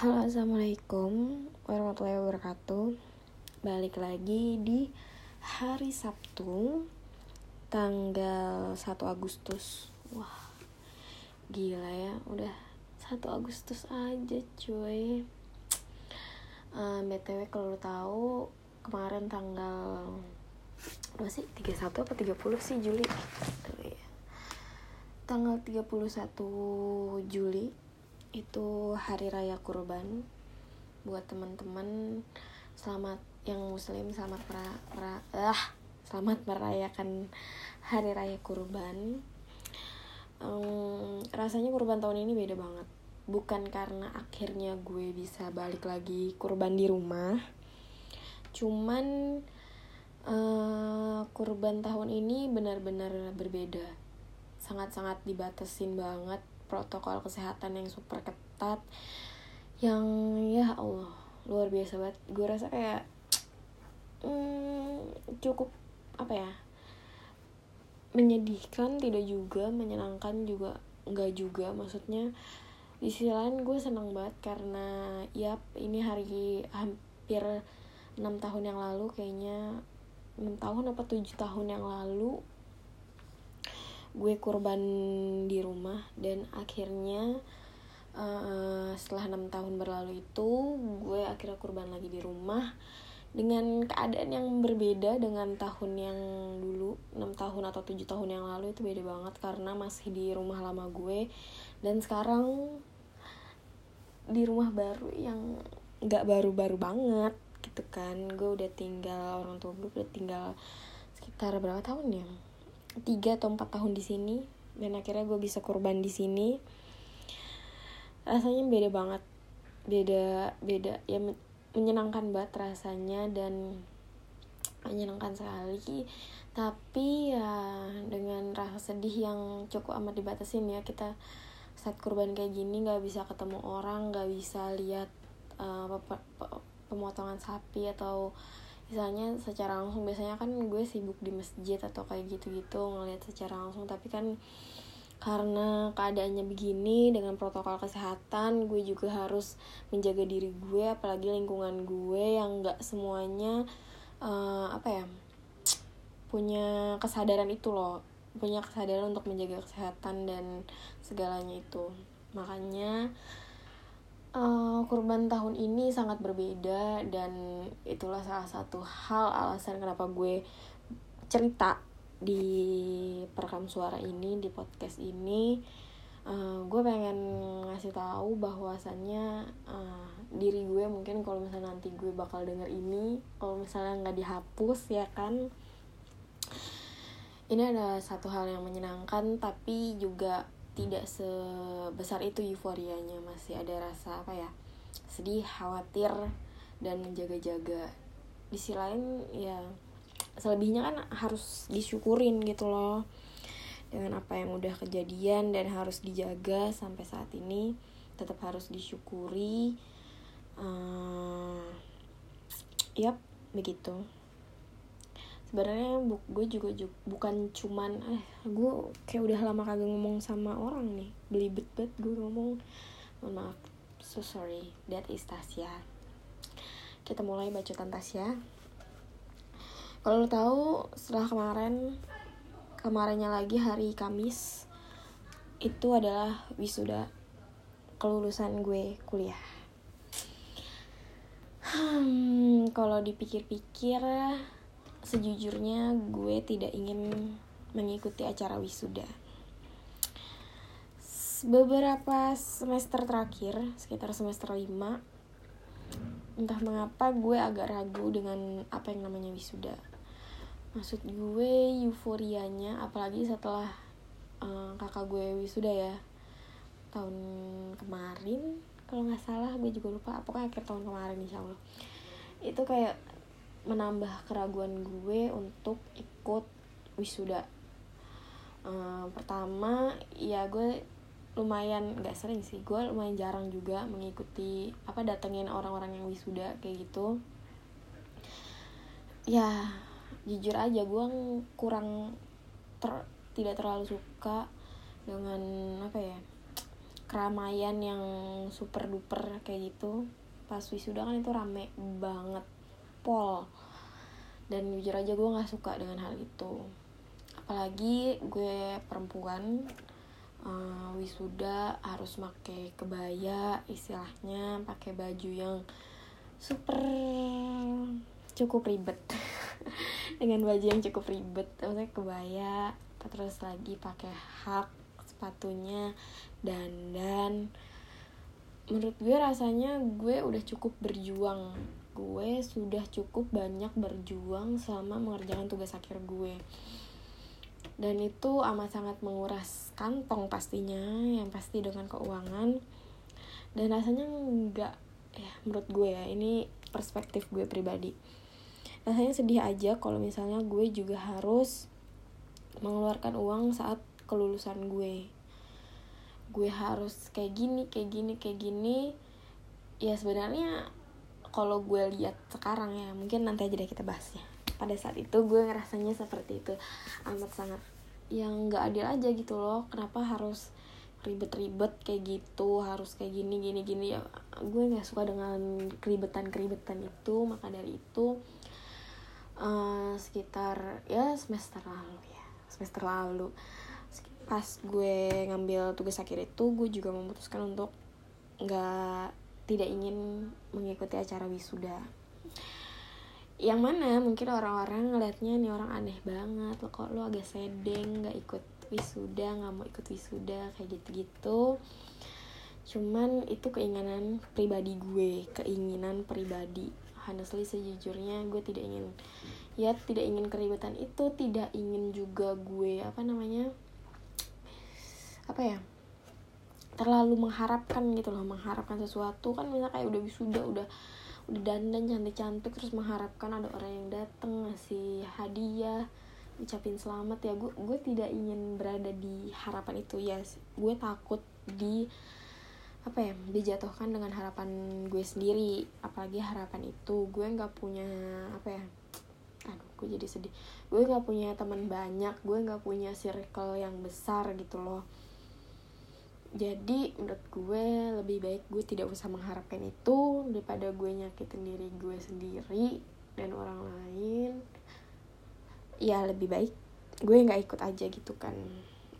Halo assalamualaikum warahmatullahi wabarakatuh. Balik lagi di hari Sabtu Tanggal 1 Agustus. Wah gila ya udah 1 Agustus aja cuy. Uh, BTW kalau lo tahu kemarin tanggal apa sih 31 apa 30 sih Juli? Tuh, ya. tanggal 31 Juli itu hari raya kurban buat teman-teman. Selamat yang muslim selamat pra, pra, ah, selamat merayakan hari raya kurban. Um, rasanya kurban tahun ini beda banget. Bukan karena akhirnya gue bisa balik lagi kurban di rumah cuman uh, kurban tahun ini benar-benar berbeda. Sangat-sangat dibatasin banget protokol kesehatan yang super ketat yang ya Allah luar biasa banget. Gue rasa kayak hmm, cukup apa ya menyedihkan tidak juga menyenangkan juga nggak juga. Maksudnya di sisi lain gue senang banget karena ya ini hari hampir enam tahun yang lalu kayaknya. Enam tahun apa tujuh tahun yang lalu gue kurban di rumah dan akhirnya uh, setelah enam tahun berlalu itu gue akhirnya kurban lagi di rumah dengan keadaan yang berbeda dengan tahun yang dulu. Enam tahun atau tujuh tahun yang lalu itu beda banget karena masih di rumah lama gue. Dan sekarang di rumah baru yang nggak baru-baru banget gitu kan. Gue udah tinggal orang tua gue udah tinggal sekitar berapa tahun ya tiga atau empat tahun di sini dan akhirnya gue bisa kurban di sini. Rasanya beda banget beda beda ya menyenangkan banget rasanya dan menyenangkan sekali. Tapi ya dengan rasa sedih yang cukup amat dibatasin ya kita saat kurban kayak gini nggak bisa ketemu orang nggak bisa lihat uh, pemotongan sapi atau misalnya secara langsung biasanya kan gue sibuk di masjid atau kayak gitu-gitu ngeliat secara langsung. Tapi kan karena keadaannya begini dengan protokol kesehatan gue juga harus menjaga diri gue apalagi lingkungan gue yang nggak semuanya uh, apa ya punya kesadaran itu loh. Punya kesadaran untuk menjaga kesehatan dan segalanya itu. Makanya uh, kurban tahun ini sangat berbeda dan itulah salah satu hal alasan kenapa gue cerita di perekam suara ini di podcast ini. Uh, gue pengen ngasih tahu bahwasannya uh, diri gue mungkin kalau misalnya nanti gue bakal denger ini kalau misalnya nggak dihapus ya kan? Ini ada satu hal yang menyenangkan tapi juga tidak sebesar itu euforianya masih ada rasa apa ya sedih khawatir dan menjaga-jaga. Di sisi lain ya selebihnya kan harus disyukurin gitu loh dengan apa yang udah kejadian dan harus dijaga sampai saat ini tetap harus disyukuri uh, yap begitu sebenarnya gue juga, juga bukan cuman eh gue kayak udah lama kagak ngomong sama orang nih. Belibet bet gue ngomong. Mohon maaf. So sorry. That is Tasya. Kita mulai bacotan Tasya. Kalau lo tahu setelah kemarin kemarinnya lagi hari Kamis itu adalah wisuda kelulusan gue kuliah. Hmm, kalau dipikir-pikir sejujurnya gue tidak ingin mengikuti acara wisuda. Beberapa semester terakhir sekitar semester 5 entah mengapa gue agak ragu dengan apa yang namanya wisuda. Maksud gue euforianya apalagi setelah uh, kakak gue wisuda ya tahun kemarin kalau nggak salah gue juga lupa pokoknya akhir tahun kemarin insya Allah. Itu kayak menambah keraguan gue untuk ikut wisuda. Uh, pertama ya gue lumayan nggak sering sih gue lumayan jarang juga mengikuti apa datengin orang-orang yang wisuda kayak gitu. Ya jujur aja gue kurang ter, tidak terlalu suka dengan apa ya keramaian yang super duper kayak gitu. Pas wisuda kan itu rame banget pol. Dan jujur aja gue nggak suka dengan hal itu. Apalagi gue perempuan uh, wisuda harus pakai kebaya istilahnya pakai baju yang super cukup ribet. Dengan baju yang cukup ribet maksudnya kebaya terus lagi pakai hak sepatunya dan dan menurut gue rasanya gue udah cukup berjuang gue sudah cukup banyak berjuang selama mengerjakan tugas akhir gue. Dan itu amat sangat menguras kantong pastinya yang pasti dengan keuangan. Dan rasanya nggak ya menurut gue ya ini perspektif gue pribadi. Rasanya sedih aja kalau misalnya gue juga harus mengeluarkan uang saat kelulusan gue. Gue harus kayak gini kayak gini kayak gini. Ya sebenarnya kalau gue lihat sekarang ya mungkin nanti aja deh kita bahas ya pada saat itu gue ngerasanya seperti itu. Amat sangat yang nggak adil aja gitu loh. Kenapa harus ribet-ribet kayak gitu harus kayak gini gini gini. Ya gue nggak suka dengan keribetan keribetan itu. Maka dari itu uh, sekitar ya semester lalu ya semester lalu. Pas gue ngambil tugas akhir itu gue juga memutuskan untuk nggak tidak ingin mengikuti acara wisuda. Yang mana mungkin orang-orang ngeliatnya nih orang aneh banget lo kok lo agak sedeng nggak ikut wisuda nggak mau ikut wisuda kayak gitu-gitu. Cuman itu keinginan pribadi gue keinginan pribadi. Honestly sejujurnya gue tidak ingin ya tidak ingin keributan itu tidak ingin juga gue apa namanya apa ya terlalu mengharapkan gitu loh mengharapkan sesuatu. Kan misalnya kayak udah wisuda udah udah dandan cantik cantik terus mengharapkan ada orang yang datang ngasih hadiah ucapin selamat. Ya gue gue tidak ingin berada di harapan itu. Ya yes. gue takut di apa ya dijatuhkan dengan harapan gue sendiri. Apalagi harapan itu gue nggak punya apa ya aduh gue jadi sedih. Gue nggak punya teman banyak gue nggak punya circle yang besar gitu loh jadi menurut gue lebih baik gue tidak usah mengharapkan itu daripada gue nyakitin diri gue sendiri dan orang lain. Ya lebih baik gue nggak ikut aja gitu kan.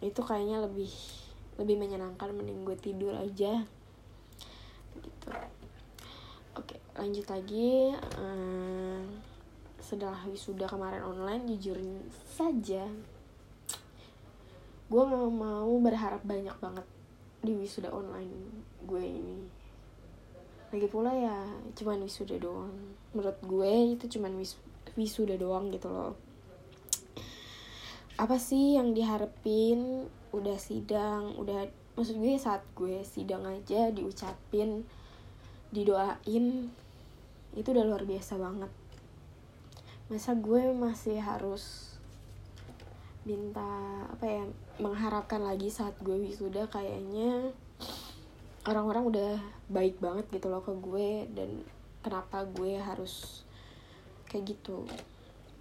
Itu kayaknya lebih lebih menyenangkan mending gue tidur aja. Gitu. Oke lanjut lagi. Uh, setelah wisuda kemarin online jujur saja gue mau berharap banyak banget di wisuda online gue ini. Lagi pula ya cuman wisuda doang. Menurut gue itu cuman wis wisuda doang gitu loh. Apa sih yang diharapin? Udah sidang udah maksud gue saat gue sidang aja diucapin didoain itu udah luar biasa banget. Masa gue masih harus minta apa ya mengharapkan lagi saat gue wisuda kayaknya orang-orang udah baik banget gitu loh ke gue dan kenapa gue harus kayak gitu.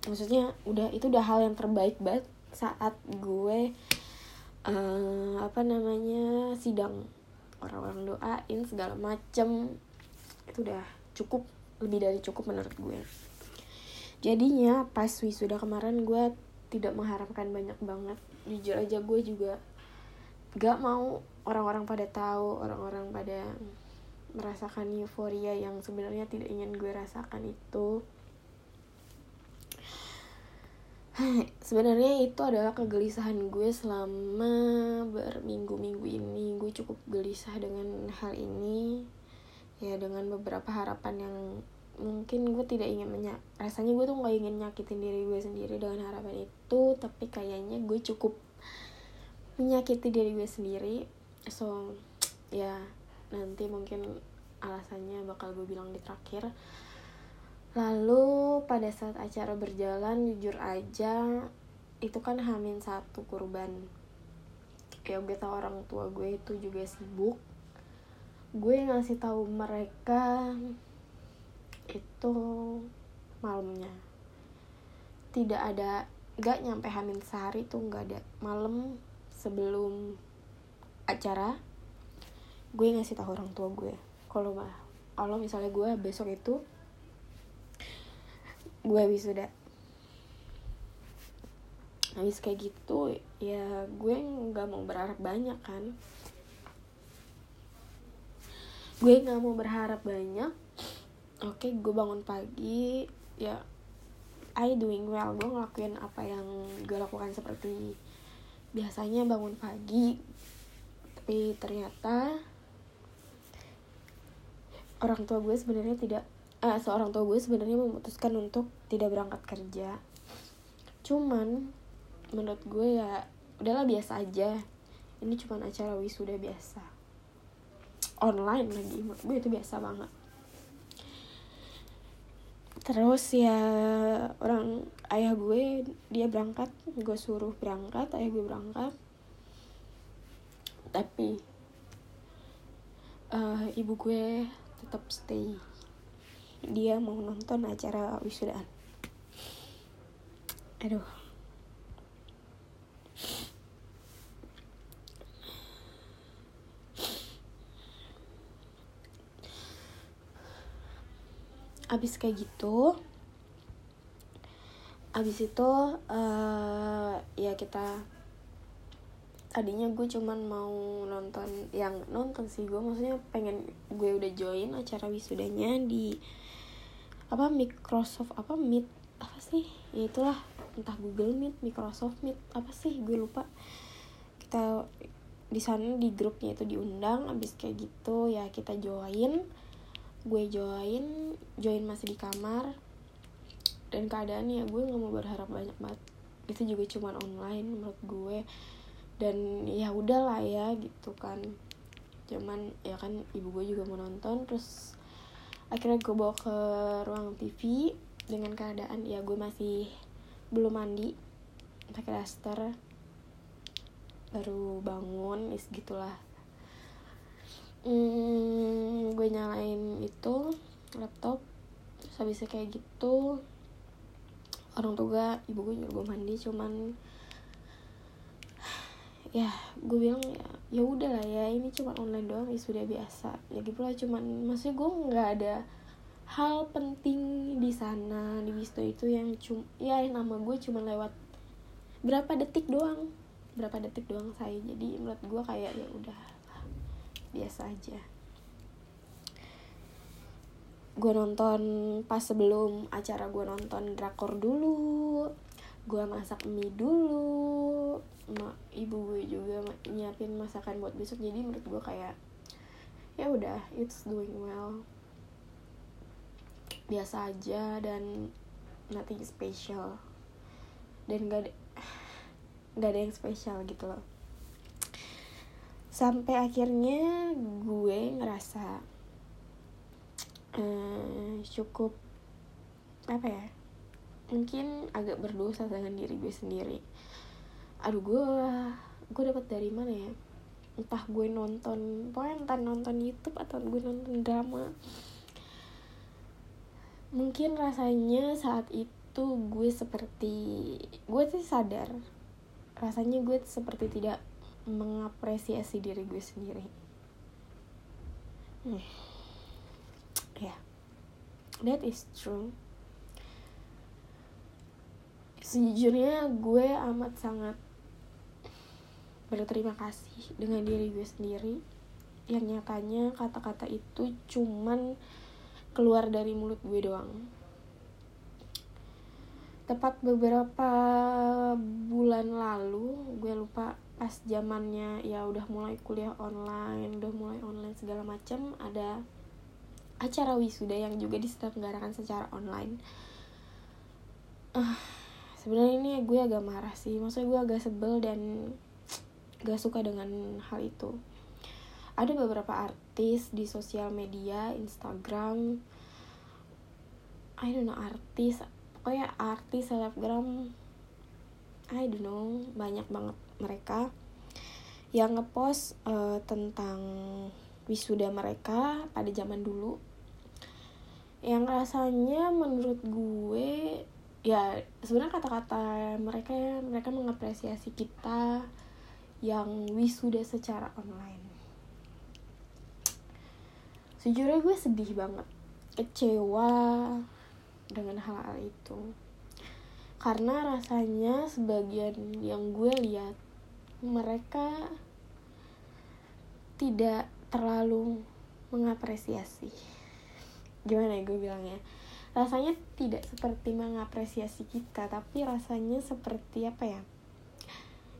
Maksudnya udah itu udah hal yang terbaik banget saat gue uh, apa namanya sidang orang-orang doain segala macem. Itu udah cukup lebih dari cukup menurut gue. Jadinya pas wisuda kemarin gue tidak mengharapkan banyak banget. Jujur aja gue juga gak mau orang-orang pada tahu orang-orang pada merasakan euforia yang sebenarnya tidak ingin gue rasakan itu. Sebenarnya itu adalah kegelisahan gue selama berminggu-minggu ini. Gue cukup gelisah dengan hal ini ya dengan beberapa harapan yang mungkin gue tidak ingin menyak rasanya gue tuh nggak ingin nyakitin diri gue sendiri dengan harapan itu tapi kayaknya gue cukup menyakiti diri gue sendiri. So ya nanti mungkin alasannya bakal gue bilang di terakhir. Lalu pada saat acara berjalan jujur aja itu kan hamin satu kurban. Ya gue tau orang tua gue itu juga sibuk. Gue ngasih tahu mereka itu malamnya. Tidak ada gak nyampe hamil sehari tuh nggak ada. Malam sebelum acara gue ngasih tahu orang tua gue. Kalau mah kalau misalnya gue besok itu gue wisuda. Habis kayak gitu ya gue nggak mau berharap banyak kan. Gue nggak mau berharap banyak oke gue bangun pagi ya I doing well. Gue ngelakuin apa yang gue lakukan seperti biasanya bangun pagi tapi ternyata orang tua gue sebenarnya tidak uh, seorang tua gue sebenarnya memutuskan untuk tidak berangkat kerja. Cuman menurut gue ya udahlah biasa aja. Ini cuma acara wisuda biasa. Online lagi gue itu biasa banget terus ya orang ayah gue dia berangkat gue suruh berangkat ayah gue berangkat. Tapi uh, ibu gue tetap stay. Dia mau nonton acara wisudaan aduh abis kayak gitu abis itu uh, ya kita tadinya gue cuman mau nonton yang nonton sih gue maksudnya pengen gue udah join acara wisudanya di apa Microsoft apa Meet apa sih? Ya itulah entah Google Meet Microsoft Meet apa sih? Gue lupa. Kita di sana di grupnya itu diundang abis kayak gitu ya kita join gue join join masih di kamar. Dan keadaannya gue nggak mau berharap banyak banget. Itu juga cuman online menurut gue. Dan ya udahlah ya gitu kan. Cuman ya kan ibu gue juga mau nonton. Terus akhirnya gue bawa ke ruang TV dengan keadaan ya gue masih belum mandi. Pakai daster. Baru bangun is gitulah hmm, gue nyalain itu laptop. Terus habisnya kayak gitu. Orang tua ibu gue juga mandi cuman ya gue bilang ya udah lah ya ini cuma online doang ya sudah biasa. Ya gitu lah cuman maksudnya gue nggak ada hal penting di sana di Wisto itu yang cum ya nama gue cuma lewat berapa detik doang. Berapa detik doang saya jadi menurut gue kayak ya udah biasa aja. Gue nonton pas sebelum acara gue nonton drakor dulu gue masak mie dulu ma ibu gue juga nyiapin masakan buat besok. Jadi menurut gue kayak ya udah it's doing well. Biasa aja dan nothing special. Dan gak ada gak ada yang spesial gitu loh sampai akhirnya gue ngerasa uh, cukup apa ya mungkin agak berdosa dengan diri gue sendiri. Aduh gue gue dapat dari mana ya? Entah gue nonton pokoknya entah nonton YouTube atau gue nonton drama. Mungkin rasanya saat itu gue seperti gue sih sadar rasanya gue seperti tidak mengapresiasi diri gue sendiri hmm. ya yeah. that is true sejujurnya gue amat sangat berterima kasih dengan diri gue sendiri yang nyatanya kata-kata itu cuman keluar dari mulut gue doang tepat beberapa bulan lalu gue lupa pas zamannya ya udah mulai kuliah online udah mulai online segala macam ada acara wisuda yang juga diselenggarakan secara online. Uh, sebenarnya ini gue agak marah sih. Maksudnya gue agak sebel dan gak suka dengan hal itu. Ada beberapa artis di sosial media Instagram. I don't know artis pokoknya artis selebgram I don't know banyak banget mereka yang ngepost uh, tentang wisuda mereka pada zaman dulu. Yang rasanya menurut gue ya sebenarnya kata-kata mereka mereka mengapresiasi kita yang wisuda secara online. Sejujurnya gue sedih banget kecewa dengan hal-hal itu karena rasanya sebagian yang gue lihat mereka tidak terlalu mengapresiasi. Gimana ya gue bilangnya? Rasanya tidak seperti mengapresiasi kita tapi rasanya seperti apa ya?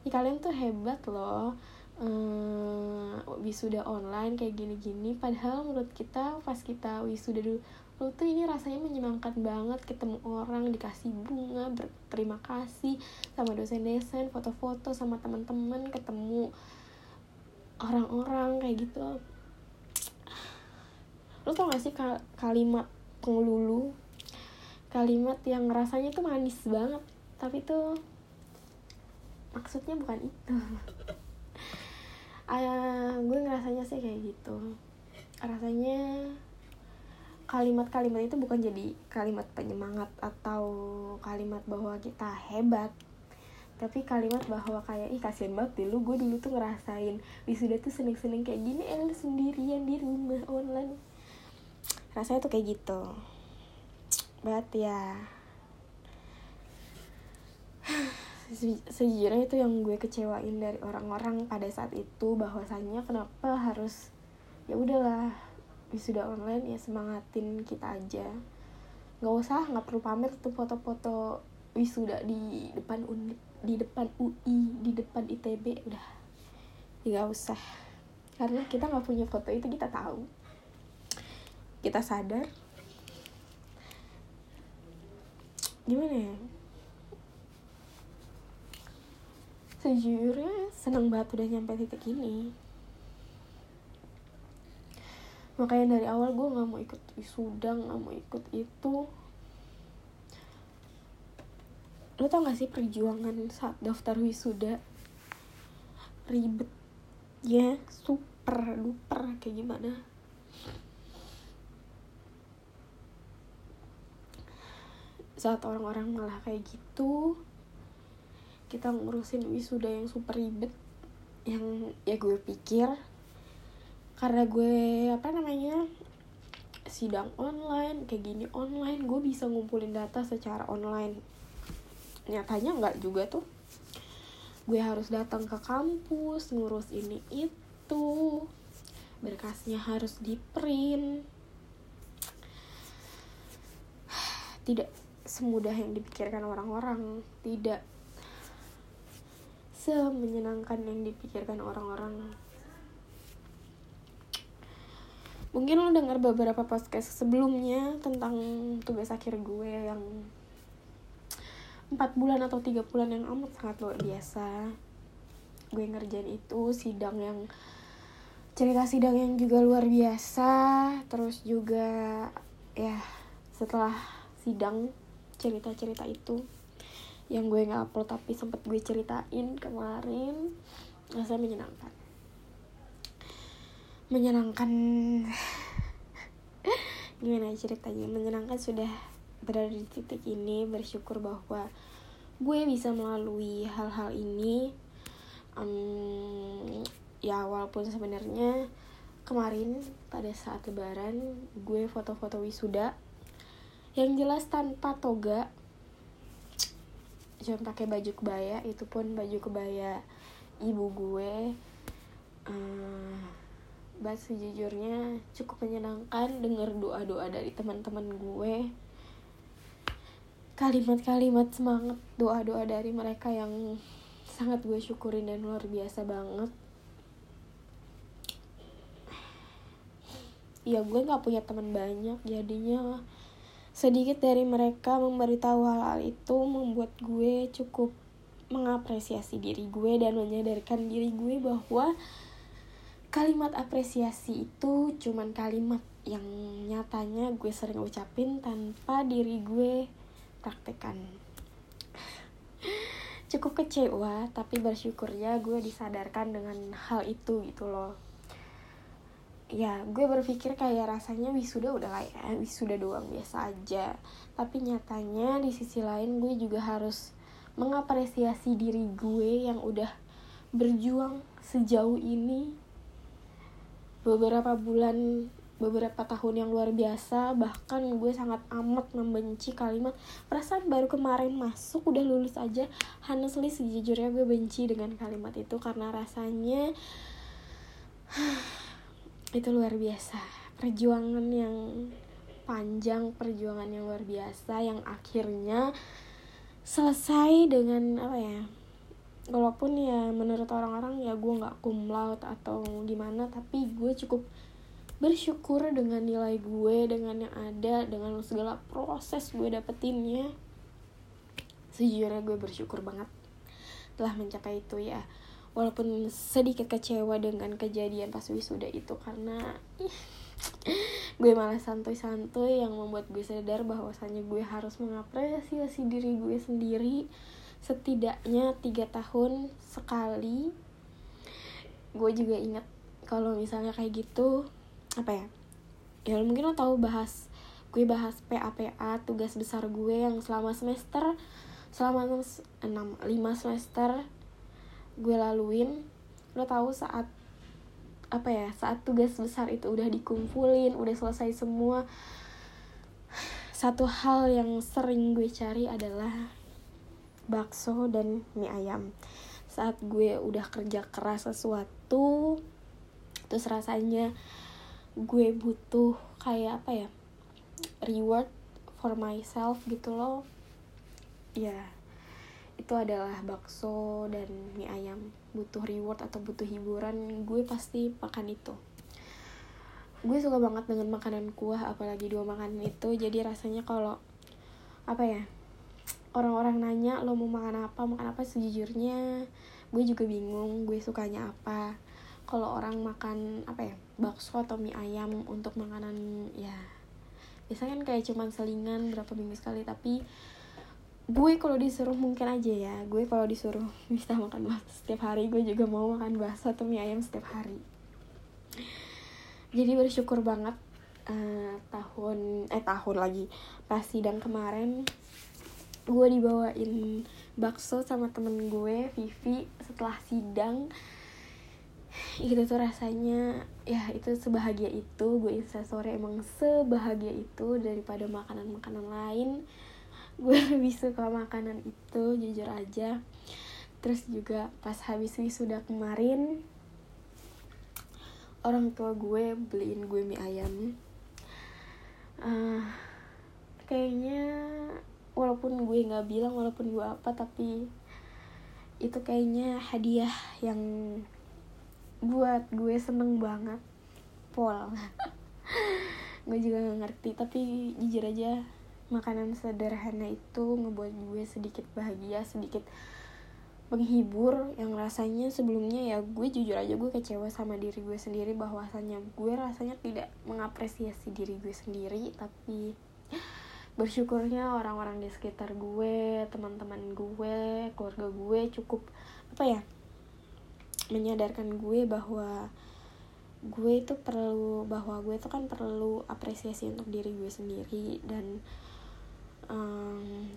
Ya kalian tuh hebat loh ehm, wisuda online kayak gini-gini. Padahal menurut kita pas kita wisuda dulu lu tuh ini rasanya menyenangkan banget ketemu orang dikasih bunga berterima kasih sama dosen-dosen foto-foto sama teman-teman ketemu orang-orang kayak gitu. Lu tau gak sih kalimat pengelulu? Kalimat yang rasanya tuh manis banget tapi tuh maksudnya bukan itu. Uh, gue ngerasanya sih kayak gitu. Rasanya kalimat-kalimat itu bukan jadi kalimat penyemangat atau kalimat bahwa kita hebat tapi kalimat bahwa kayak ih kasihan banget deh lu gue dulu tuh ngerasain wisuda tuh seneng-seneng kayak gini eh lu sendirian di rumah online. Rasanya tuh kayak gitu. But ya sejujurnya itu yang gue kecewain dari orang-orang pada saat itu bahwasannya kenapa harus ya udahlah wisuda online ya semangatin kita aja. Nggak usah nggak perlu pamer tuh foto-foto wisuda di depan uni di depan UI di depan ITB udah. Nggak usah. Karena kita nggak punya foto itu kita tahu. Kita sadar. Gimana ya? Sejujurnya seneng banget udah nyampe titik ini makanya dari awal gue nggak mau ikut wisuda nggak mau ikut itu. Lo tau gak sih perjuangan saat daftar wisuda? Ribet. Ya super duper kayak gimana? Saat orang-orang malah kayak gitu kita ngurusin wisuda yang super ribet yang ya gue pikir karena gue apa namanya sidang online kayak gini online gue bisa ngumpulin data secara online. Nyatanya nggak juga tuh. Gue harus datang ke kampus ngurus ini itu. Berkasnya harus di print. Tidak semudah yang dipikirkan orang-orang. Tidak semenyenangkan yang dipikirkan orang-orang mungkin lo dengar beberapa podcast sebelumnya tentang tugas akhir gue yang empat bulan atau tiga bulan yang amat sangat luar biasa. Gue ngerjain itu sidang yang cerita sidang yang juga luar biasa. Terus juga ya setelah sidang cerita-cerita itu yang gue nggak upload tapi sempet gue ceritain kemarin rasa menyenangkan menyenangkan. Gimana ceritanya? Menyenangkan sudah berada di titik ini bersyukur bahwa gue bisa melalui hal-hal ini. Um, ya walaupun sebenarnya kemarin pada saat lebaran gue foto-foto wisuda yang jelas tanpa toga. Cuma pakai baju kebaya itu pun baju kebaya ibu gue. Uh, But sejujurnya cukup menyenangkan dengar doa-doa dari teman-teman gue. Kalimat-kalimat semangat doa-doa dari mereka yang sangat gue syukurin dan luar biasa banget. Ya gue gak punya teman banyak jadinya sedikit dari mereka memberitahu hal-hal itu membuat gue cukup mengapresiasi diri gue dan menyadarkan diri gue bahwa kalimat apresiasi itu cuman kalimat yang nyatanya gue sering ucapin tanpa diri gue praktekan. Cukup kecewa tapi bersyukurnya gue disadarkan dengan hal itu gitu loh. Ya gue berpikir kayak rasanya wisuda udah lah ya wisuda doang biasa aja. Tapi nyatanya di sisi lain gue juga harus mengapresiasi diri gue yang udah berjuang sejauh ini beberapa bulan beberapa tahun yang luar biasa bahkan gue sangat amat membenci kalimat perasaan baru kemarin masuk udah lulus aja. Honestly sejujurnya gue benci dengan kalimat itu karena rasanya itu luar biasa. Perjuangan yang panjang perjuangan yang luar biasa yang akhirnya selesai dengan apa ya walaupun ya menurut orang-orang ya gue nggak cum laude atau gimana tapi gue cukup bersyukur dengan nilai gue dengan yang ada dengan segala proses gue dapetinnya. Sejujurnya gue bersyukur banget telah mencapai itu ya. Walaupun sedikit kecewa dengan kejadian pas wisuda itu karena gue malah santuy-santuy yang membuat gue sadar bahwasanya gue harus mengapresiasi diri gue sendiri setidaknya tiga tahun sekali. Gue juga ingat kalau misalnya kayak gitu apa ya ya mungkin lo tahu bahas gue bahas PAPA tugas besar gue yang selama semester selama 6 5 semester gue laluin. Lo tahu saat apa ya saat tugas besar itu udah dikumpulin udah selesai semua satu hal yang sering gue cari adalah bakso dan mie ayam. Saat gue udah kerja keras sesuatu terus rasanya gue butuh kayak apa ya reward for myself gitu loh. Ya itu adalah bakso dan mie ayam. Butuh reward atau butuh hiburan gue pasti makan itu. Gue suka banget dengan makanan kuah apalagi dua makanan itu. Jadi rasanya kalau apa ya orang-orang nanya lo mau makan apa? Makan apa sejujurnya? Gue juga bingung gue sukanya apa. Kalau orang makan apa ya bakso atau mie ayam untuk makanan ya biasanya kan kayak cuman selingan berapa minggu sekali. Tapi gue kalau disuruh mungkin aja ya gue kalau disuruh bisa makan bakso setiap hari gue juga mau makan bakso atau mie ayam setiap hari. Jadi bersyukur banget uh, tahun eh tahun lagi pas sidang kemarin gue dibawain bakso sama temen gue Vivi setelah sidang. Itu tuh rasanya ya itu sebahagia itu. Gue instastory emang sebahagia itu daripada makanan-makanan lain. Gue lebih suka makanan itu jujur aja. Terus juga pas habis wisuda kemarin orang tua gue beliin gue mie ayam. Uh, kayaknya walaupun gue nggak bilang walaupun gue apa tapi itu kayaknya hadiah yang buat gue seneng banget. Pol. Gue juga gak ngerti tapi jujur aja makanan sederhana itu ngebuat gue sedikit bahagia sedikit menghibur. Yang rasanya sebelumnya ya gue jujur aja gue kecewa sama diri gue sendiri bahwasanya gue rasanya tidak mengapresiasi diri gue sendiri tapi bersyukurnya orang-orang di sekitar gue teman-teman gue keluarga gue cukup apa ya menyadarkan gue bahwa gue itu perlu bahwa gue itu kan perlu apresiasi untuk diri gue sendiri dan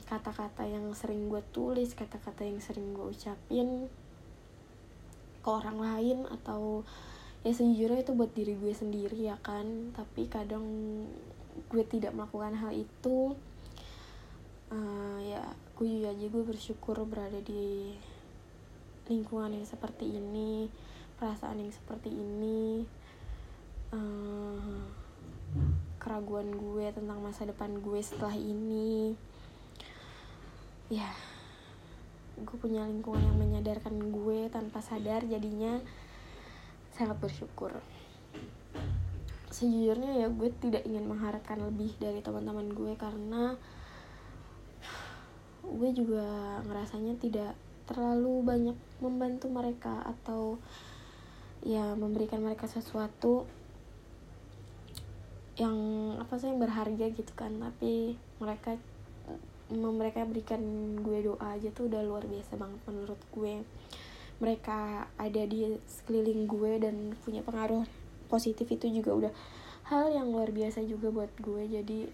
kata-kata um, yang sering gue tulis kata-kata yang sering gue ucapin ke orang lain atau ya sejujurnya itu buat diri gue sendiri ya kan. Tapi kadang gue tidak melakukan hal itu uh, ya gue aja gue bersyukur berada di lingkungan yang seperti ini perasaan yang seperti ini uh, keraguan gue tentang masa depan gue setelah ini. Ya gue punya lingkungan yang menyadarkan gue tanpa sadar jadinya sangat bersyukur sejujurnya ya gue tidak ingin mengharapkan lebih dari teman-teman gue karena gue juga ngerasanya tidak terlalu banyak membantu mereka atau ya memberikan mereka sesuatu yang apa sih yang berharga gitu kan. Tapi mereka mereka berikan gue doa aja tuh udah luar biasa banget menurut gue. Mereka ada di sekeliling gue dan punya pengaruh positif itu juga udah hal yang luar biasa juga buat gue. Jadi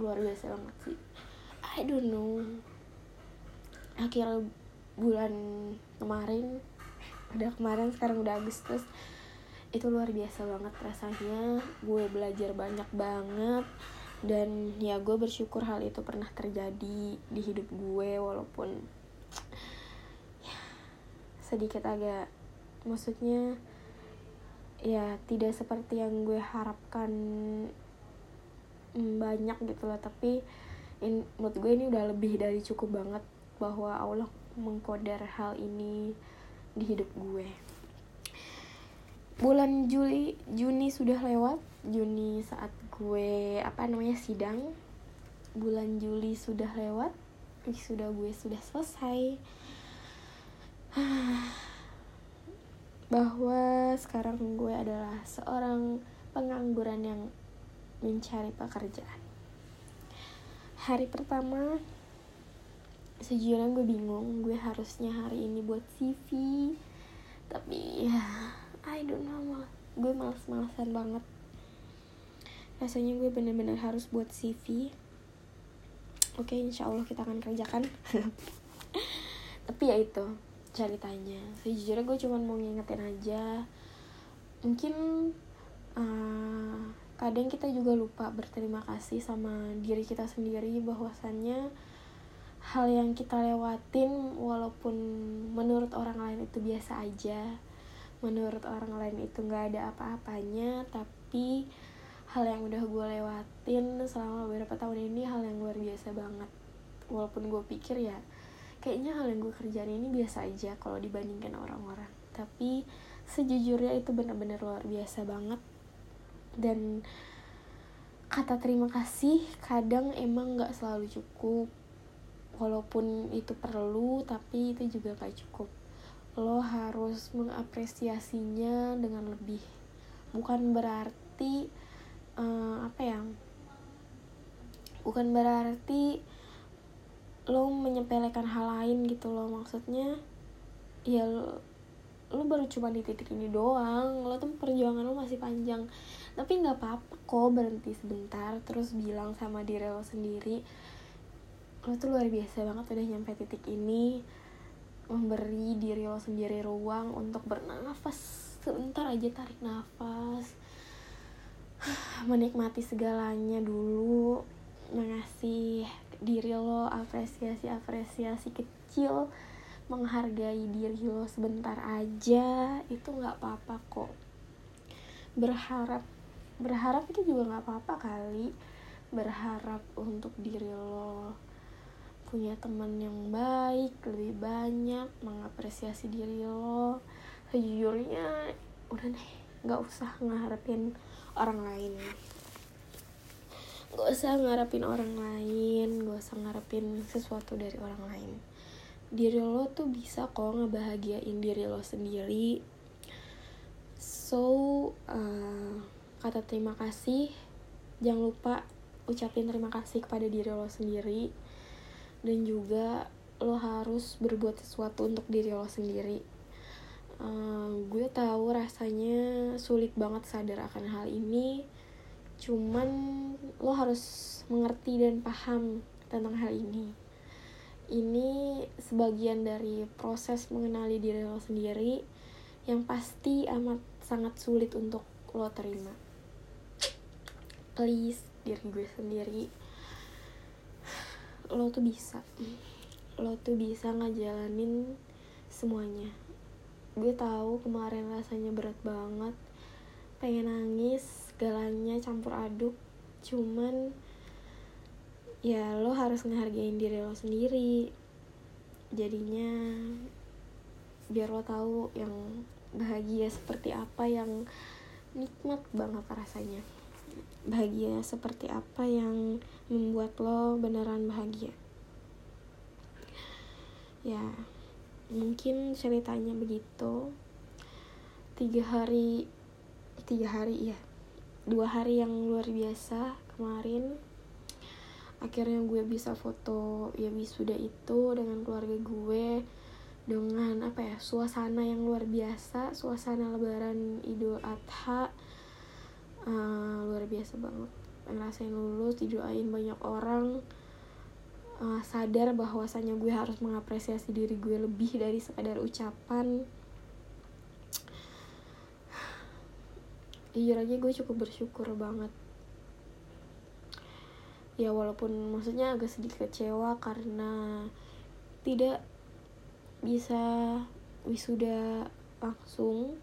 luar biasa banget sih. I don't know. Akhir bulan kemarin udah kemarin sekarang udah Agustus itu luar biasa banget rasanya. Gue belajar banyak banget dan ya gue bersyukur hal itu pernah terjadi di hidup gue walaupun ya, sedikit agak maksudnya ya tidak seperti yang gue harapkan mm, banyak gitu loh. Tapi in, menurut gue ini udah lebih dari cukup banget bahwa Allah mengkodar hal ini di hidup gue. Bulan Juli Juni sudah lewat. Juni saat gue apa namanya sidang. Bulan Juli sudah lewat. Sudah gue sudah selesai bahwa sekarang gue adalah seorang pengangguran yang mencari pekerjaan. Hari pertama sejujurnya gue bingung gue harusnya hari ini buat CV tapi ya I don't know gue males-malesan banget. Rasanya gue bener-bener harus buat CV oke insya Allah kita akan kerjakan. Tapi ya itu ceritanya. Sejujurnya gue cuma mau ngingetin aja. Mungkin uh, kadang kita juga lupa berterima kasih sama diri kita sendiri bahwasannya hal yang kita lewatin walaupun menurut orang lain itu biasa aja menurut orang lain itu nggak ada apa-apanya tapi hal yang udah gue lewatin selama beberapa tahun ini hal yang luar biasa banget. Walaupun gue pikir ya kayaknya hal yang gue kerjain ini biasa aja kalau dibandingkan orang-orang. Tapi sejujurnya itu benar-benar luar biasa banget. Dan kata terima kasih kadang emang nggak selalu cukup. Walaupun itu perlu tapi itu juga gak cukup. Lo harus mengapresiasinya dengan lebih. Bukan berarti uh, apa ya? Bukan berarti lo menyepelekan hal lain gitu loh. Maksudnya ya lo, lo baru cuma di titik ini doang. Lo tuh perjuangan lo masih panjang. Tapi nggak apa-apa kok berhenti sebentar terus bilang sama diri lo sendiri lo tuh luar biasa banget udah nyampe titik ini. Memberi diri lo sendiri ruang untuk bernafas. Sebentar aja tarik nafas. Menikmati segalanya dulu. Mengasih diri lo apresiasi apresiasi kecil menghargai diri lo sebentar aja itu nggak apa-apa kok. Berharap berharap itu juga nggak apa-apa kali. Berharap untuk diri lo punya teman yang baik lebih banyak mengapresiasi diri lo. Sejujurnya udah deh nggak usah ngarepin orang lain nggak usah ngarepin orang lain nggak usah ngarepin sesuatu dari orang lain. Diri lo tuh bisa kok ngebahagiain diri lo sendiri. So uh, kata terima kasih jangan lupa ucapin terima kasih kepada diri lo sendiri. Dan juga lo harus berbuat sesuatu untuk diri lo sendiri. Uh, gue tahu rasanya sulit banget sadar akan hal ini cuman lo harus mengerti dan paham tentang hal ini. Ini sebagian dari proses mengenali diri lo sendiri yang pasti amat sangat sulit untuk lo terima. Please diri gue sendiri. Lo tuh bisa. Lo tuh bisa ngejalanin semuanya. Gue tahu kemarin rasanya berat banget. Pengen nangis segalanya campur aduk. Cuman ya lo harus ngehargain diri lo sendiri. Jadinya biar lo tahu yang bahagia seperti apa yang nikmat banget rasanya. Bahagia seperti apa yang membuat lo beneran bahagia. Ya mungkin ceritanya begitu. Tiga hari tiga hari ya dua hari yang luar biasa kemarin. Akhirnya gue bisa foto ya wisuda itu dengan keluarga gue dengan apa ya suasana yang luar biasa suasana lebaran idul adha uh, luar biasa banget. Ngerasain lulus didoain banyak orang uh, sadar bahwasanya gue harus mengapresiasi diri gue lebih dari sekadar ucapan jujur aja gue cukup bersyukur banget. Ya walaupun maksudnya agak sedikit kecewa karena tidak bisa wisuda langsung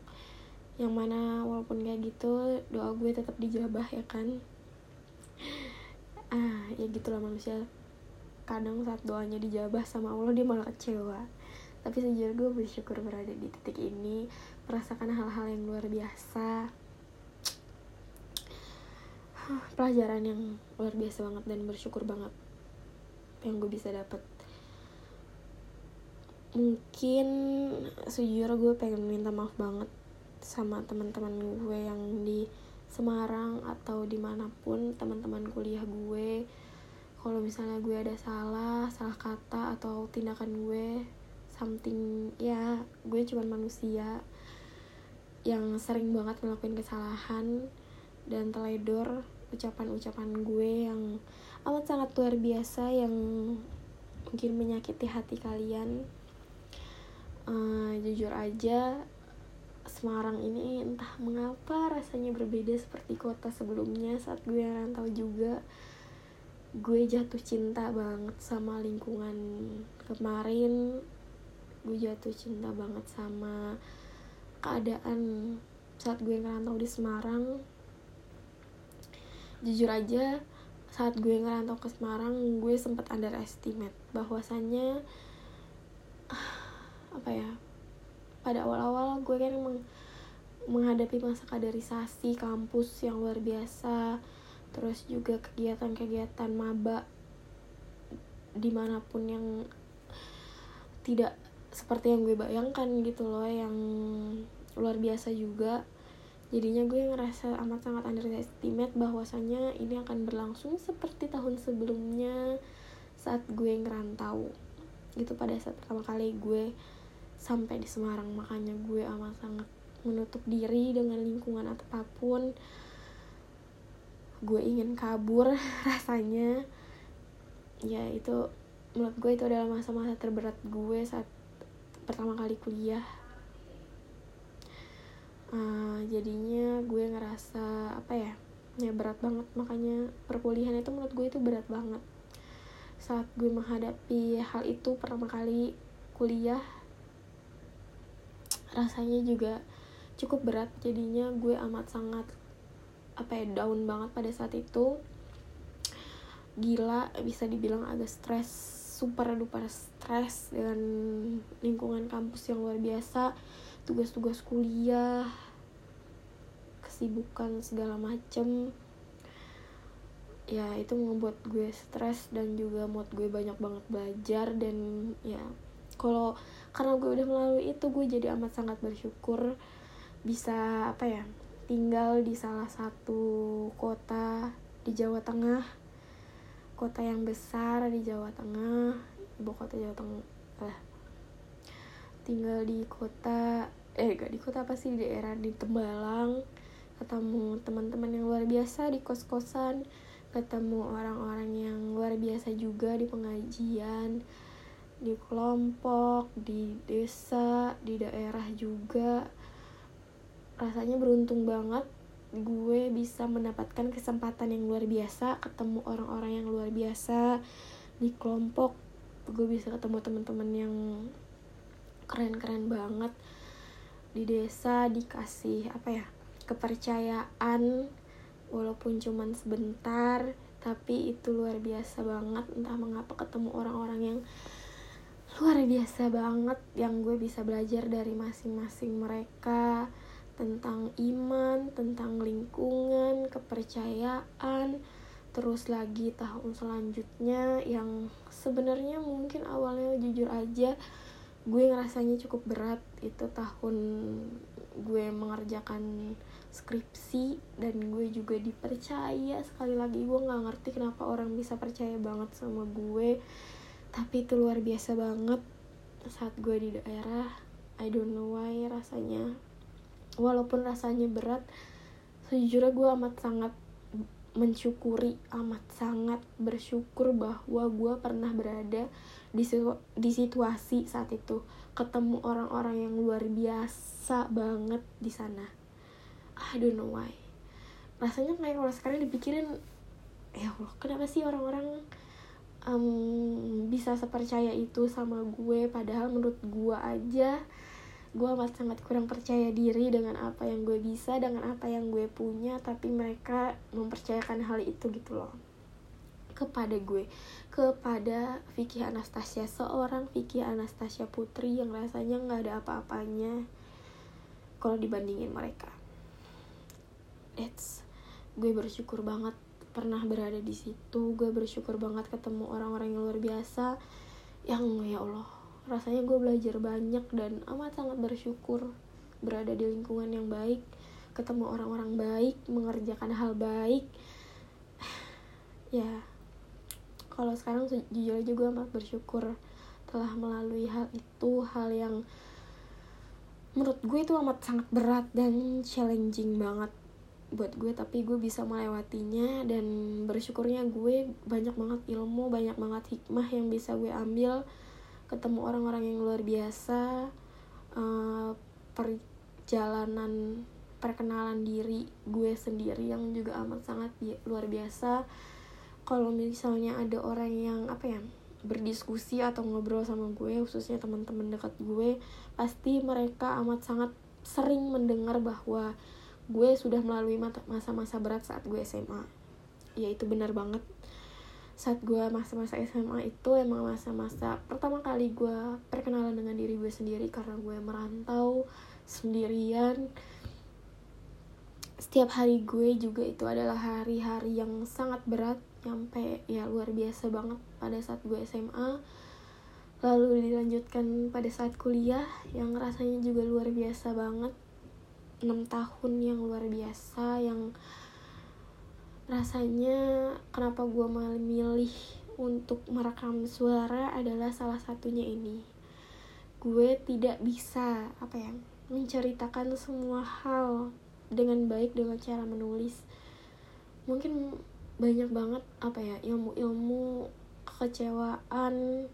yang mana walaupun kayak gitu doa gue tetap dijabah ya kan? Ah ya gitulah manusia. Kadang saat doanya dijabah sama Allah dia malah kecewa. Tapi sejujurnya gue bersyukur berada di titik ini merasakan hal-hal yang luar biasa pelajaran yang luar biasa banget dan bersyukur banget yang gue bisa dapat mungkin sejujurnya gue pengen minta maaf banget sama teman-teman gue yang di Semarang atau di mana pun teman-teman kuliah gue. Kalau misalnya gue ada salah salah kata atau tindakan gue something ya gue cuma manusia yang sering banget ngelakuin kesalahan dan teledor ucapan-ucapan gue yang amat sangat luar biasa yang mungkin menyakiti hati kalian. Uh, jujur aja Semarang ini entah mengapa rasanya berbeda seperti kota sebelumnya saat gue rantau juga. Gue jatuh cinta banget sama lingkungan kemarin. Gue jatuh cinta banget sama keadaan saat gue ngerantau di Semarang jujur aja saat gue ngerantau ke Semarang gue sempat underestimate bahwasannya apa ya pada awal-awal gue kan meng menghadapi masa kaderisasi kampus yang luar biasa terus juga kegiatan-kegiatan maba di mana pun yang tidak seperti yang gue bayangkan gitu loh yang luar biasa juga jadinya gue ngerasa amat sangat underestimate bahwasannya ini akan berlangsung seperti tahun sebelumnya saat gue ngerantau. Gitu pada saat pertama kali gue sampai di Semarang. Makanya gue amat sangat menutup diri dengan lingkungan apa pun. Gue ingin kabur rasanya. Ya itu menurut gue itu adalah masa-masa terberat gue saat pertama kali kuliah uh, jadinya gue ngerasa apa ya ya berat banget. Makanya perkuliahan itu menurut gue itu berat banget. Saat gue menghadapi hal itu pertama kali kuliah rasanya juga cukup berat. Jadinya gue amat sangat apa ya down banget pada saat itu. Gila bisa dibilang agak stres super duper stres dengan lingkungan kampus yang luar biasa. Tugas-tugas kuliah kesibukan segala macem. Ya itu membuat gue stres dan juga mood gue banyak banget belajar dan ya kalau karena gue udah melalui itu gue jadi amat sangat bersyukur bisa apa ya tinggal di salah satu kota di Jawa Tengah. Kota yang besar di Jawa Tengah ibu kota Jawa Tengah tinggal di kota eh gak di kota apa sih di daerah di Tembalang ketemu teman-teman yang luar biasa di kos-kosan ketemu orang-orang yang luar biasa juga di pengajian di kelompok di desa di daerah juga. Rasanya beruntung banget gue bisa mendapatkan kesempatan yang luar biasa ketemu orang-orang yang luar biasa di kelompok. Gue bisa ketemu teman-teman yang keren-keren banget di desa dikasih apa ya kepercayaan walaupun cuman sebentar tapi itu luar biasa banget. Entah mengapa ketemu orang-orang yang luar biasa banget yang gue bisa belajar dari masing-masing mereka. Tentang iman, tentang lingkungan, kepercayaan, terus lagi tahun selanjutnya yang sebenarnya mungkin awalnya jujur aja gue ngerasanya cukup berat. Itu tahun gue mengerjakan skripsi dan gue juga dipercaya sekali lagi. Gue nggak ngerti kenapa orang bisa percaya banget sama gue tapi itu luar biasa banget. Saat gue di daerah I don't know why rasanya. Walaupun rasanya berat sejujurnya gue amat sangat mensyukuri amat sangat bersyukur bahwa gue pernah berada di di situasi saat itu. Ketemu orang-orang yang luar biasa banget di sana I don't know why. Rasanya kayak kalau sekarang dipikirin ya Allah kenapa sih orang-orang um, bisa sepercaya itu sama gue? Padahal menurut gue aja gue amat sangat kurang percaya diri dengan apa yang gue bisa dengan apa yang gue punya tapi mereka mempercayakan hal itu gitu loh. Kepada gue kepada Vicky Anastasia seorang Vicky Anastasia putri yang rasanya nggak ada apa-apanya kalau dibandingin mereka it's gue bersyukur banget pernah berada di situ. Gue bersyukur banget ketemu orang-orang yang luar biasa yang ya Allah rasanya gue belajar banyak dan amat sangat bersyukur berada di lingkungan yang baik ketemu orang-orang baik mengerjakan hal baik. Ya kalau sekarang jujur aja gue amat bersyukur telah melalui hal itu hal yang menurut gue itu amat sangat berat dan challenging banget buat gue tapi gue bisa melewatinya dan bersyukurnya gue banyak banget ilmu banyak banget hikmah yang bisa gue ambil ketemu orang-orang yang luar biasa uh, perjalanan perkenalan diri gue sendiri yang juga amat sangat bi luar biasa. Kalau misalnya ada orang yang apa ya berdiskusi atau ngobrol sama gue khususnya teman-teman dekat gue pasti mereka amat sangat sering mendengar bahwa gue sudah melalui masa-masa berat saat gue SMA ya itu benar banget. Saat gue masa-masa SMA itu emang masa-masa pertama kali gue perkenalan dengan diri gue sendiri karena gue merantau sendirian. Setiap hari gue juga itu adalah hari-hari yang sangat berat sampai ya luar biasa banget pada saat gue SMA lalu dilanjutkan pada saat kuliah yang rasanya juga luar biasa banget 6 tahun yang luar biasa yang rasanya kenapa gue memilih untuk merekam suara adalah salah satunya ini. Gue tidak bisa apa ya menceritakan semua hal dengan baik dengan cara menulis. Mungkin banyak banget apa ya ilmu-ilmu kekecewaan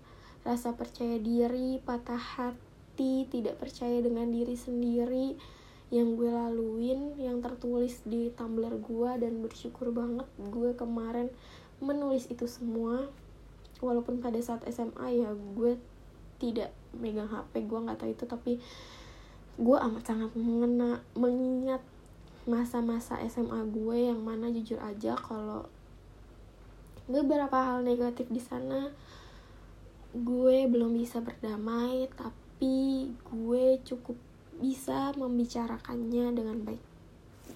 rasa percaya diri patah hati tidak percaya dengan diri sendiri yang gue laluin yang tertulis di Tumblr gue dan bersyukur banget gue kemarin menulis itu semua. Walaupun pada saat SMA ya gue tidak megang HP gue nggak tahu itu tapi gue amat sangat mengena mengingat masa-masa SMA gue yang mana jujur aja kalau beberapa hal negatif di sana gue belum bisa berdamai tapi gue cukup bisa membicarakannya dengan baik.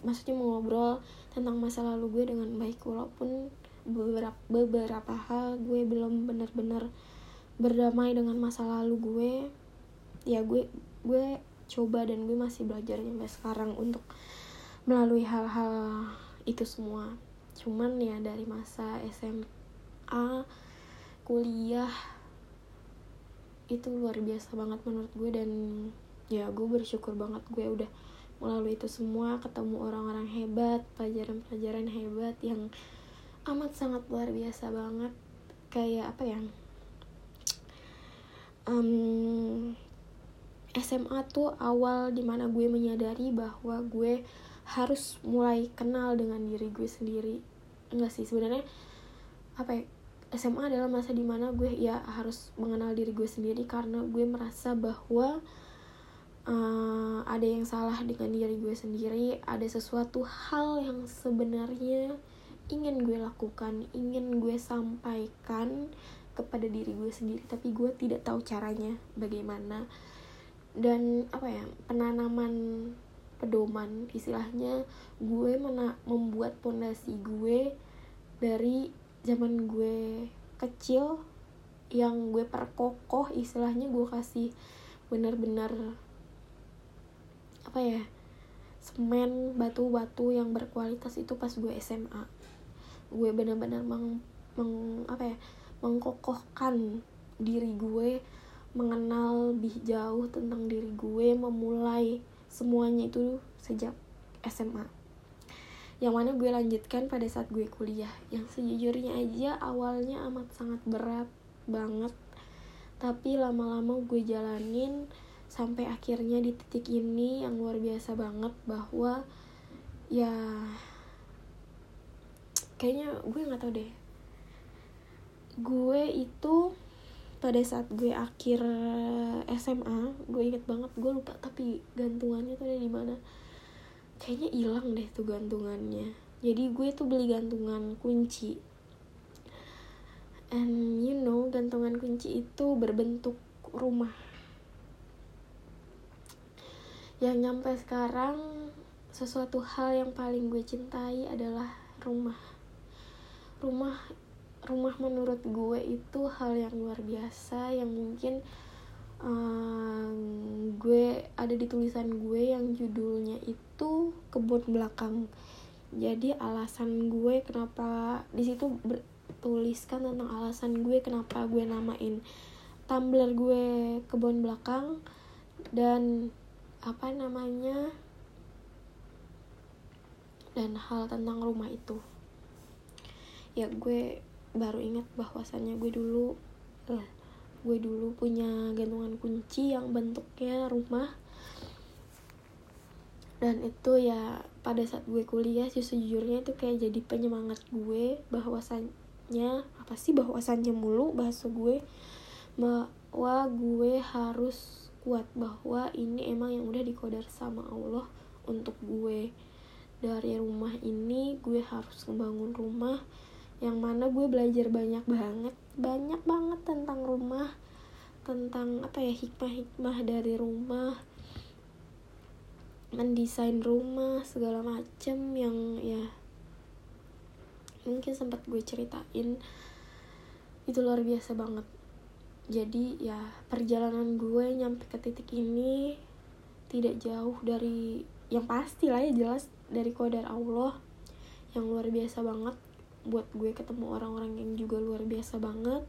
Maksudnya mengobrol tentang masa lalu gue dengan baik walaupun beberapa beberapa hal gue belum benar-benar berdamai dengan masa lalu gue ya gue gue coba dan gue masih belajar sampai sekarang untuk melalui hal-hal itu semua. Cuman ya dari masa SMA kuliah itu luar biasa banget menurut gue dan ya gue bersyukur banget gue udah melalui itu semua ketemu orang-orang hebat pelajaran-pelajaran hebat yang amat sangat luar biasa banget. Kayak apa ya? Um, SMA tuh awal di mana gue menyadari bahwa gue harus mulai kenal dengan diri gue sendiri. Enggak sih sebenarnya apa ya? SMA adalah masa di mana gue ya harus mengenal diri gue sendiri karena gue merasa bahwa uh, ada yang salah dengan diri gue sendiri ada sesuatu hal yang sebenarnya ingin gue lakukan ingin gue sampaikan kepada diri gue sendiri tapi gue tidak tahu caranya bagaimana. Dan apa ya penanaman pedoman istilahnya gue mana membuat pondasi gue dari zaman gue kecil yang gue perkokoh istilahnya gue kasih benar-benar apa ya semen batu-batu yang berkualitas itu pas gue SMA gue benar-benar meng, meng apa ya mengkokohkan diri gue mengenal lebih jauh tentang diri gue memulai semuanya itu sejak SMA yang mana gue lanjutkan pada saat gue kuliah. Yang sejujurnya aja awalnya amat sangat berat banget. Tapi lama-lama gue jalanin sampai akhirnya di titik ini yang luar biasa banget bahwa ya kayaknya gue nggak tahu deh. Gue itu pada saat gue akhir SMA gue inget banget gue lupa tapi gantungannya tuh ada di mana. Kayaknya hilang deh tuh gantungannya. Jadi gue tuh beli gantungan kunci. And you know gantungan kunci itu berbentuk rumah yang nyampe sekarang sesuatu hal yang paling gue cintai adalah rumah. Rumah rumah menurut gue itu hal yang luar biasa yang mungkin um, gue ada di tulisan gue yang judulnya itu kebun belakang. Jadi alasan gue kenapa di situ bertuliskan tentang alasan gue kenapa gue namain tumbler gue kebun belakang dan apa namanya dan hal tentang rumah itu. Ya gue baru ingat bahwasannya gue dulu eh, gue dulu punya gantungan kunci yang bentuknya rumah. Dan itu ya pada saat gue kuliah sih sejujurnya itu kayak jadi penyemangat gue bahwasannya apa sih bahwasannya mulu bahasa gue bahwa gue harus kuat bahwa ini emang yang udah dikodar sama Allah untuk gue. Dari rumah ini gue harus ngebangun rumah yang mana gue belajar banyak banget banyak banget tentang rumah tentang apa ya hikmah-hikmah dari rumah mendesain rumah segala macem yang ya mungkin sempat gue ceritain. Itu luar biasa banget jadi ya perjalanan gue nyampe ke titik ini tidak jauh dari yang pasti lah ya jelas dari kodar Allah yang luar biasa banget. Buat gue ketemu orang-orang yang juga luar biasa banget.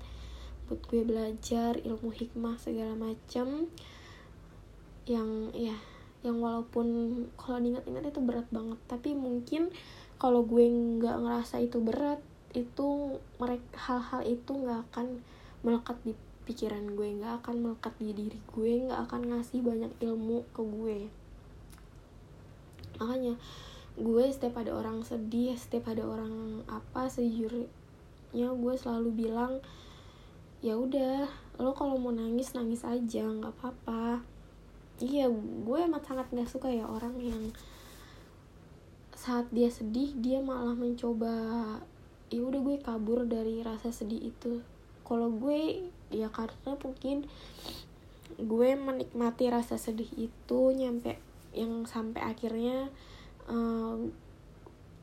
Buat gue belajar ilmu hikmah segala macam yang ya yang walaupun kalau diingat-ingat itu berat banget. Tapi mungkin kalau gue nggak ngerasa itu berat itu mereka hal-hal itu nggak akan melekat di pikiran gue nggak akan melekat di diri gue nggak akan ngasih banyak ilmu ke gue. Makanya gue setiap ada orang sedih setiap ada orang apa sejujurnya gue selalu bilang ya udah lo kalau mau nangis nangis aja nggak apa-apa. Iya gue amat sangat nggak suka ya orang yang saat dia sedih dia malah mencoba ya udah gue kabur dari rasa sedih itu kalau gue ya karena mungkin gue menikmati rasa sedih itu nyampe yang sampai akhirnya um,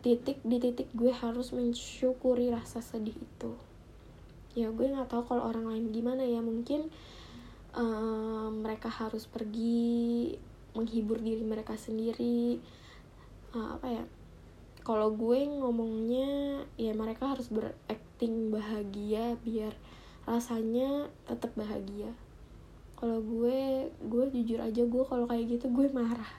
titik di titik gue harus mensyukuri rasa sedih itu. Ya gue nggak tahu kalau orang lain gimana ya mungkin um, mereka harus pergi menghibur diri mereka sendiri. Uh, apa ya kalau gue ngomongnya ya mereka harus berakting bahagia biar rasanya tetap bahagia. Kalau gue gue jujur aja gue kalau kayak gitu gue marah.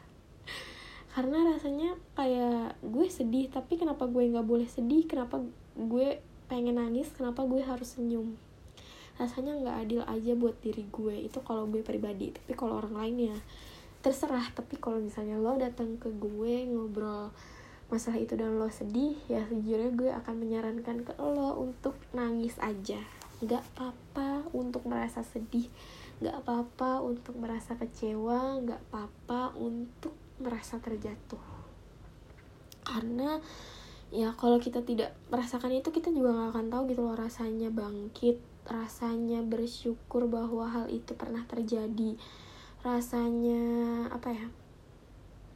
Karena rasanya kayak gue sedih tapi kenapa gue nggak boleh sedih? Kenapa gue pengen nangis? Kenapa gue harus senyum? Rasanya nggak adil aja buat diri gue. Itu kalau gue pribadi tapi kalau orang lain ya terserah. Tapi kalau misalnya lo datang ke gue ngobrol masalah itu dan lo sedih ya sejujurnya gue akan menyarankan ke lo untuk nangis aja gak apa-apa untuk merasa sedih. Gak apa-apa untuk merasa kecewa. Gak apa-apa untuk merasa terjatuh. Karena ya kalau kita tidak merasakan itu kita juga gak akan tahu gitu loh rasanya bangkit rasanya bersyukur bahwa hal itu pernah terjadi rasanya apa ya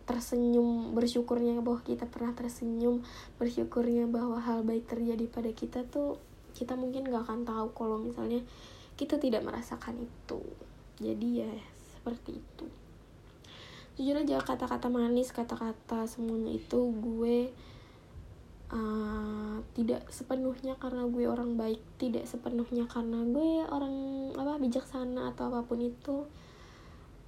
tersenyum bersyukurnya bahwa kita pernah tersenyum bersyukurnya bahwa hal baik terjadi pada kita tuh kita mungkin gak akan tahu kalau misalnya kita tidak merasakan itu. Jadi ya seperti itu. Jujur aja kata-kata manis kata-kata semuanya itu gue uh, tidak sepenuhnya karena gue orang baik tidak sepenuhnya karena gue orang apa bijaksana atau apa pun itu.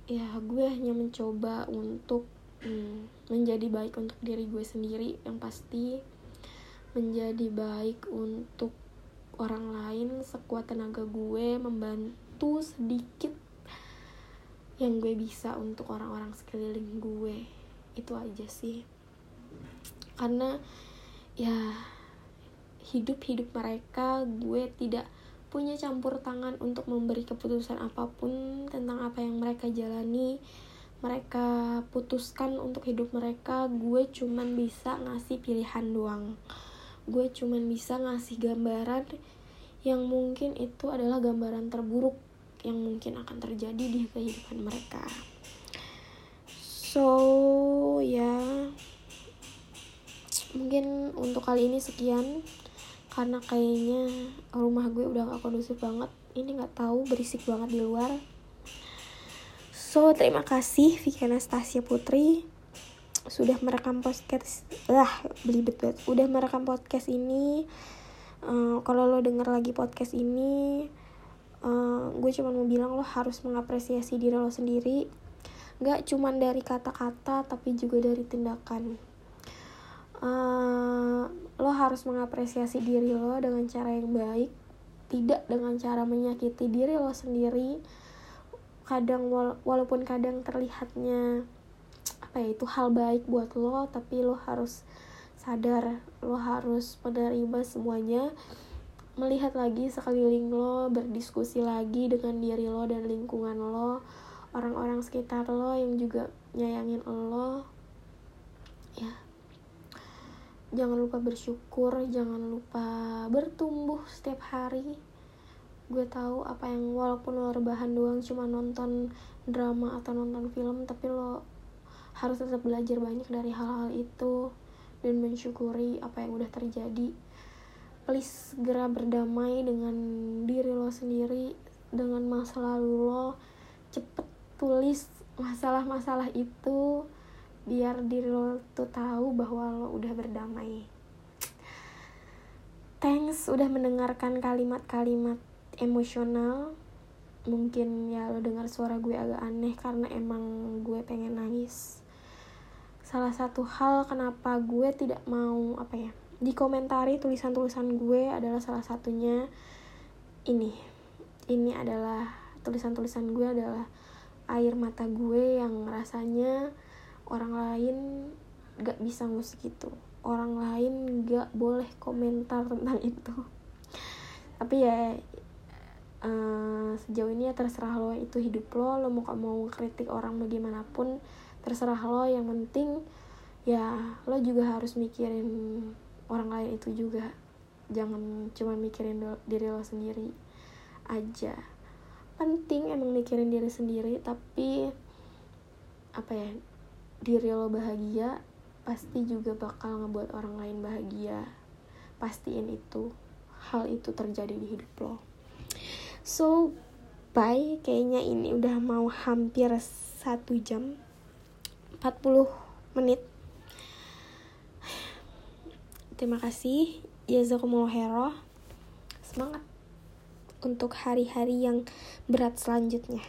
Ya gue hanya mencoba untuk hmm, menjadi baik untuk diri gue sendiri yang pasti. Menjadi baik untuk orang lain sekuat tenaga gue membantu sedikit yang gue bisa untuk orang-orang sekeliling gue. Itu aja sih. Karena ya hidup-hidup mereka gue tidak punya campur tangan untuk memberi keputusan apa pun tentang apa yang mereka jalani. Mereka putuskan untuk hidup mereka gue cuman bisa ngasih pilihan doang gue cuman bisa ngasih gambaran yang mungkin itu adalah gambaran terburuk yang mungkin akan terjadi di kehidupan mereka. So ya. Mungkin untuk kali ini sekian karena kayaknya rumah gue udah gak kondusif banget. Ini nggak tahu berisik banget di luar. So terima kasih Vicky Anastasia Putri sudah merekam podcast lah belibet banget. Udah merekam podcast ini uh, kalau lo denger lagi podcast ini uh, gue cuma mau bilang lo harus mengapresiasi diri lo sendiri. Gak cuman dari kata-kata tapi juga dari tindakan. Uh, lo harus mengapresiasi diri lo dengan cara yang baik tidak dengan cara menyakiti diri lo sendiri. Kadang wala walaupun kadang terlihatnya apa ya itu hal baik buat lo tapi lo harus sadar lo harus menerima semuanya. Melihat lagi sekeliling lo berdiskusi lagi dengan diri lo dan lingkungan lo orang-orang sekitar lo yang juga nyayangin lo. Ya. Jangan lupa bersyukur jangan lupa bertumbuh setiap hari. Gue tahu apa yang walaupun lo rebahan doang cuma nonton drama atau nonton film tapi lo harus tetap belajar banyak dari hal-hal itu dan mensyukuri apa yang udah terjadi. Please segera berdamai dengan diri lo sendiri dengan masa lalu lo. Cepet tulis masalah-masalah itu biar diri lo tuh tahu bahwa lo udah berdamai. Thanks udah mendengarkan kalimat-kalimat emosional. Mungkin ya lo dengar suara gue agak aneh karena emang gue pengen nangis salah satu hal kenapa gue tidak mau apa ya dikomentari tulisan-tulisan gue adalah salah satunya ini. Ini adalah tulisan-tulisan gue adalah air mata gue yang rasanya orang lain gak bisa ngusik itu orang lain gak boleh komentar tentang itu. Tapi ya uh, sejauh ini ya terserah lo itu hidup lo lo mau mau kritik orang bagaimanapun terserah lo yang penting ya lo juga harus mikirin orang lain itu juga. Jangan cuma mikirin diri lo sendiri aja. Penting emang mikirin diri sendiri tapi apa ya diri lo bahagia pasti juga bakal ngebuat orang lain bahagia. Pastiin itu hal itu terjadi di hidup lo. So bye. Kayaknya ini udah mau hampir satu jam 40 menit Terima kasih. Jazakumullah khairan. Semangat untuk hari-hari yang berat selanjutnya.